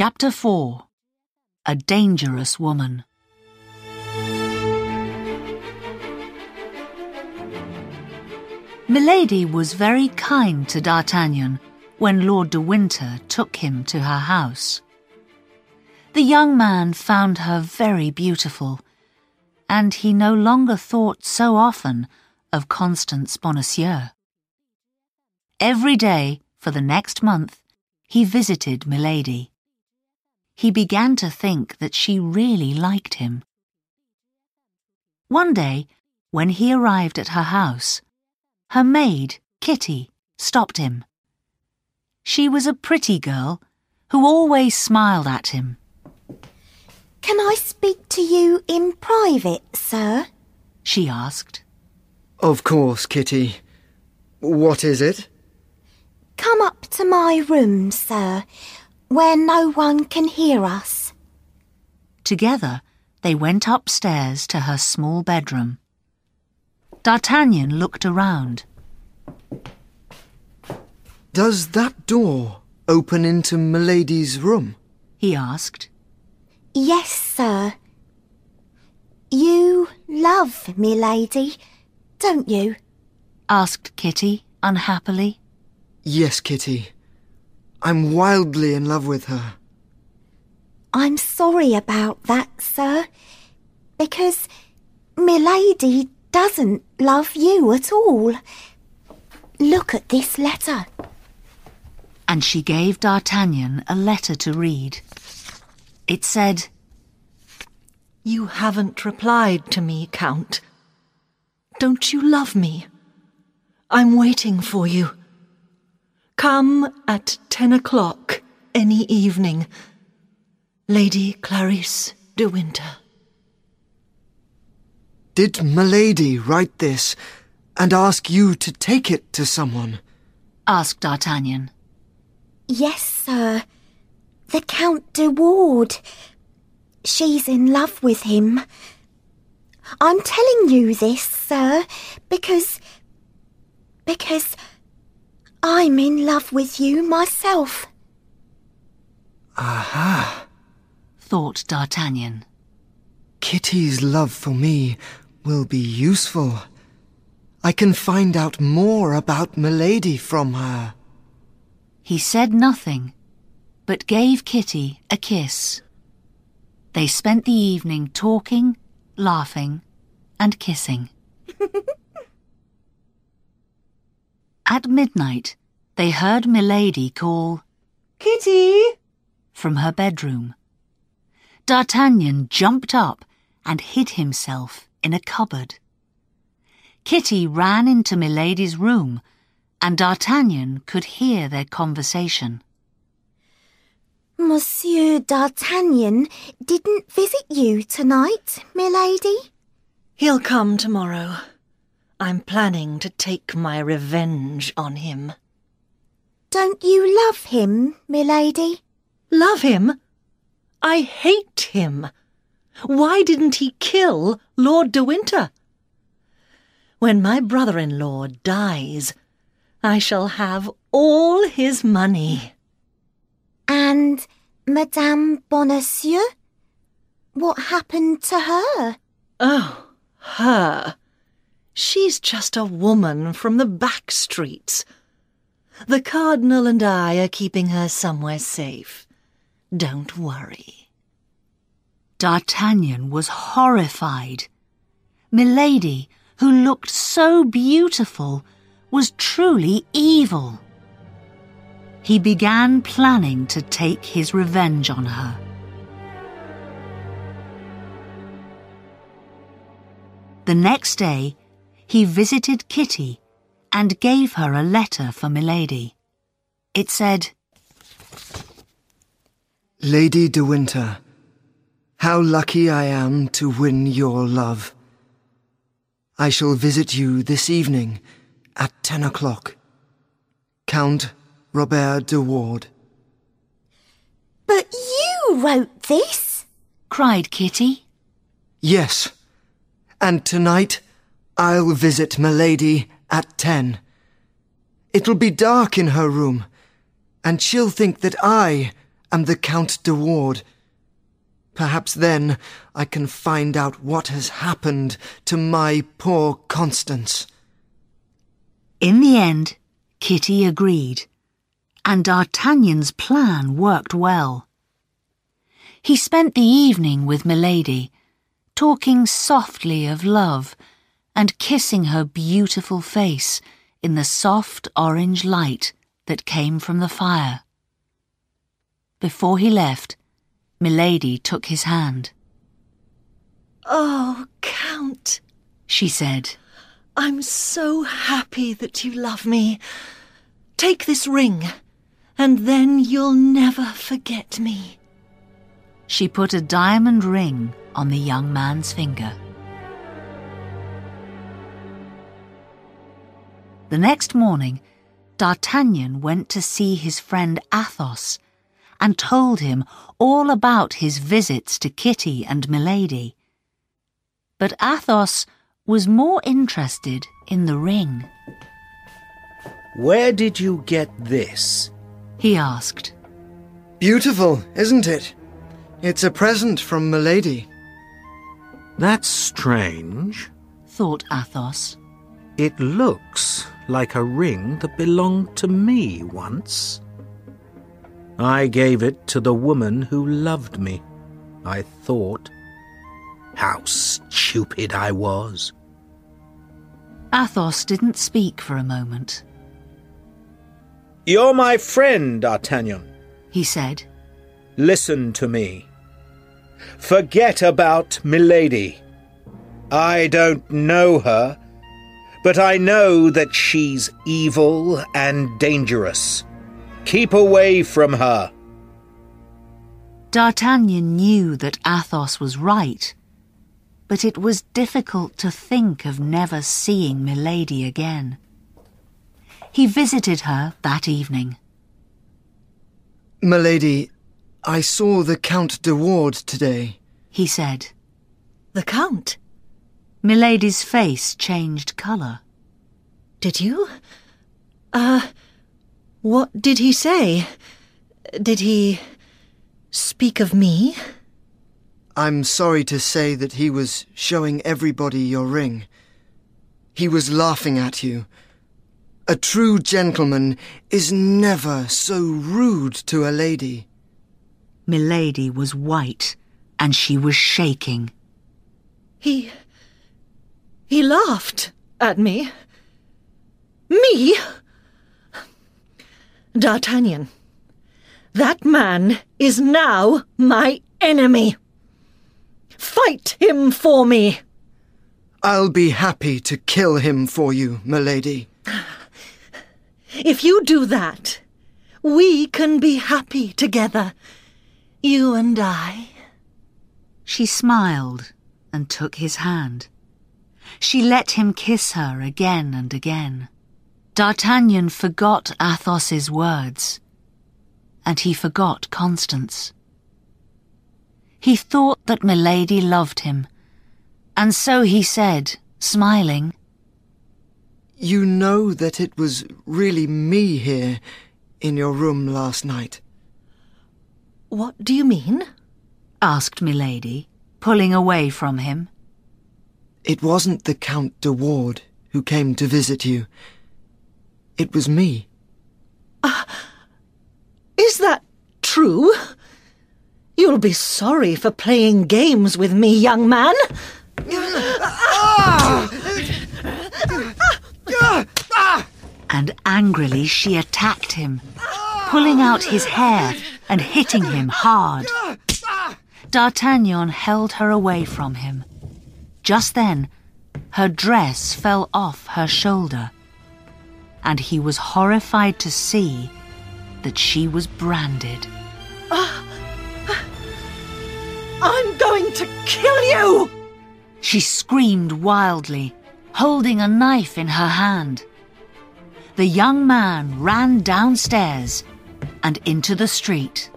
Chapter 4 A Dangerous Woman. Milady was very kind to D'Artagnan when Lord de Winter took him to her house. The young man found her very beautiful, and he no longer thought so often of Constance Bonacieux. Every day for the next month he visited Milady. He began to think that she really liked him. One day, when he arrived at her house, her maid, Kitty, stopped him. She was a pretty girl who always smiled at him. Can I speak to you in private, sir? She asked. Of course, Kitty. What is it? Come up to my room, sir, where no one can hear us. Together, they went upstairs to her small bedroom. D'Artagnan looked around. Does that door open into Milady's room? He asked. Yes, sir. You love Milady, don't you? asked Kitty unhappily. Yes, Kitty. I'm wildly in love with her. I'm sorry about that, sir, because Milady doesn't love you at all. Look at this letter. And she gave D'Artagnan a letter to read. It said, You haven't replied to me, Count. Don't you love me? I'm waiting for you. Come at ten o'clock any evening. Lady Clarice de Winter. Did Milady write this and ask you to take it to someone? asked D'Artagnan. Yes, sir. The Count de Ward. She's in love with him. I'm telling you this, sir, because. because I'm in love with you myself. Aha! thought D'Artagnan. Kitty's love for me will be useful. I can find out more about Milady from her. He said nothing, but gave Kitty a kiss. They spent the evening talking, laughing, and kissing. At midnight, they heard Milady call, Kitty! from her bedroom. D'Artagnan jumped up and hid himself in a cupboard. Kitty ran into Milady's room, and D'Artagnan could hear their conversation. Monsieur d'Artagnan didn't visit you tonight, milady? He'll come tomorrow. I'm planning to take my revenge on him. Don't you love him, milady? Love him? I hate him. Why didn't he kill Lord de Winter? When my brother-in-law dies, I shall have all his money. And Madame Bonacieux? What happened to her? Oh, her. She's just a woman from the back streets. The Cardinal and I are keeping her somewhere safe. Don't worry. D'Artagnan was horrified. Milady, who looked so beautiful, was truly evil. He began planning to take his revenge on her. The next day, he visited Kitty and gave her a letter for Milady. It said, Lady de Winter, how lucky I am to win your love. I shall visit you this evening at ten o'clock. Count Robert de Ward. But you wrote this? cried Kitty. Yes, and tonight I'll visit Milady at ten. It'll be dark in her room, and she'll think that I am the Count de Ward. Perhaps then I can find out what has happened to my poor Constance. In the end, Kitty agreed, and D'Artagnan's plan worked well. He spent the evening with Milady, talking softly of love and kissing her beautiful face in the soft orange light that came from the fire. Before he left, Milady took his hand. Oh, Count, She said, I'm so happy that you love me. Take this ring, and then you'll never forget me. She put a diamond ring on the young man's finger. The next morning, D'Artagnan went to see his friend Athos and told him all about his visits to Kitty and Milady. But Athos was more interested in the ring. Where did you get this? He asked. Beautiful, isn't it? It's a present from Milady. That's strange. thought Athos. It looks like a ring that belonged to me once. I gave it to the woman who loved me, I thought. How stupid I was. Athos didn't speak for a moment. You're my friend, D'Artagnan. He said, Listen to me. Forget about Milady. I don't know her, but I know that she's evil and dangerous. Keep away from her. D'Artagnan knew that Athos was right, but it was difficult to think of never seeing Milady again. He visited her that evening. Milady, I saw the Count de Ward today. He said. The Count? Milady's face changed colour. Did you? Uh, what did he say? Did he speak of me? I'm sorry to say that he was showing everybody your ring. He was laughing at you. A true gentleman is never so rude to a lady. Milady was white, and she was shaking. He. He laughed at me. Me? D'Artagnan, that man is now my enemy. Fight him for me. I'll be happy to kill him for you, milady. If you do that, we can be happy together. You and I. She smiled and took his hand. She let him kiss her again and again. D'Artagnan forgot Athos's words, and he forgot Constance. He thought that Milady loved him, and so he said, smiling, You know that it was really me here in your room last night. What do you mean? asked Milady, pulling away from him. It wasn't the Count de Ward who came to visit you. It was me. Ah, is that true? You'll be sorry for playing games with me, young man. and angrily she attacked him, pulling out his hair and hitting him hard. D'Artagnan held her away from him. Just then, her dress fell off her shoulder, and he was horrified to see that she was branded. Ah! I'm going to kill you! She screamed wildly, holding a knife in her hand. The young man ran downstairs and into the street.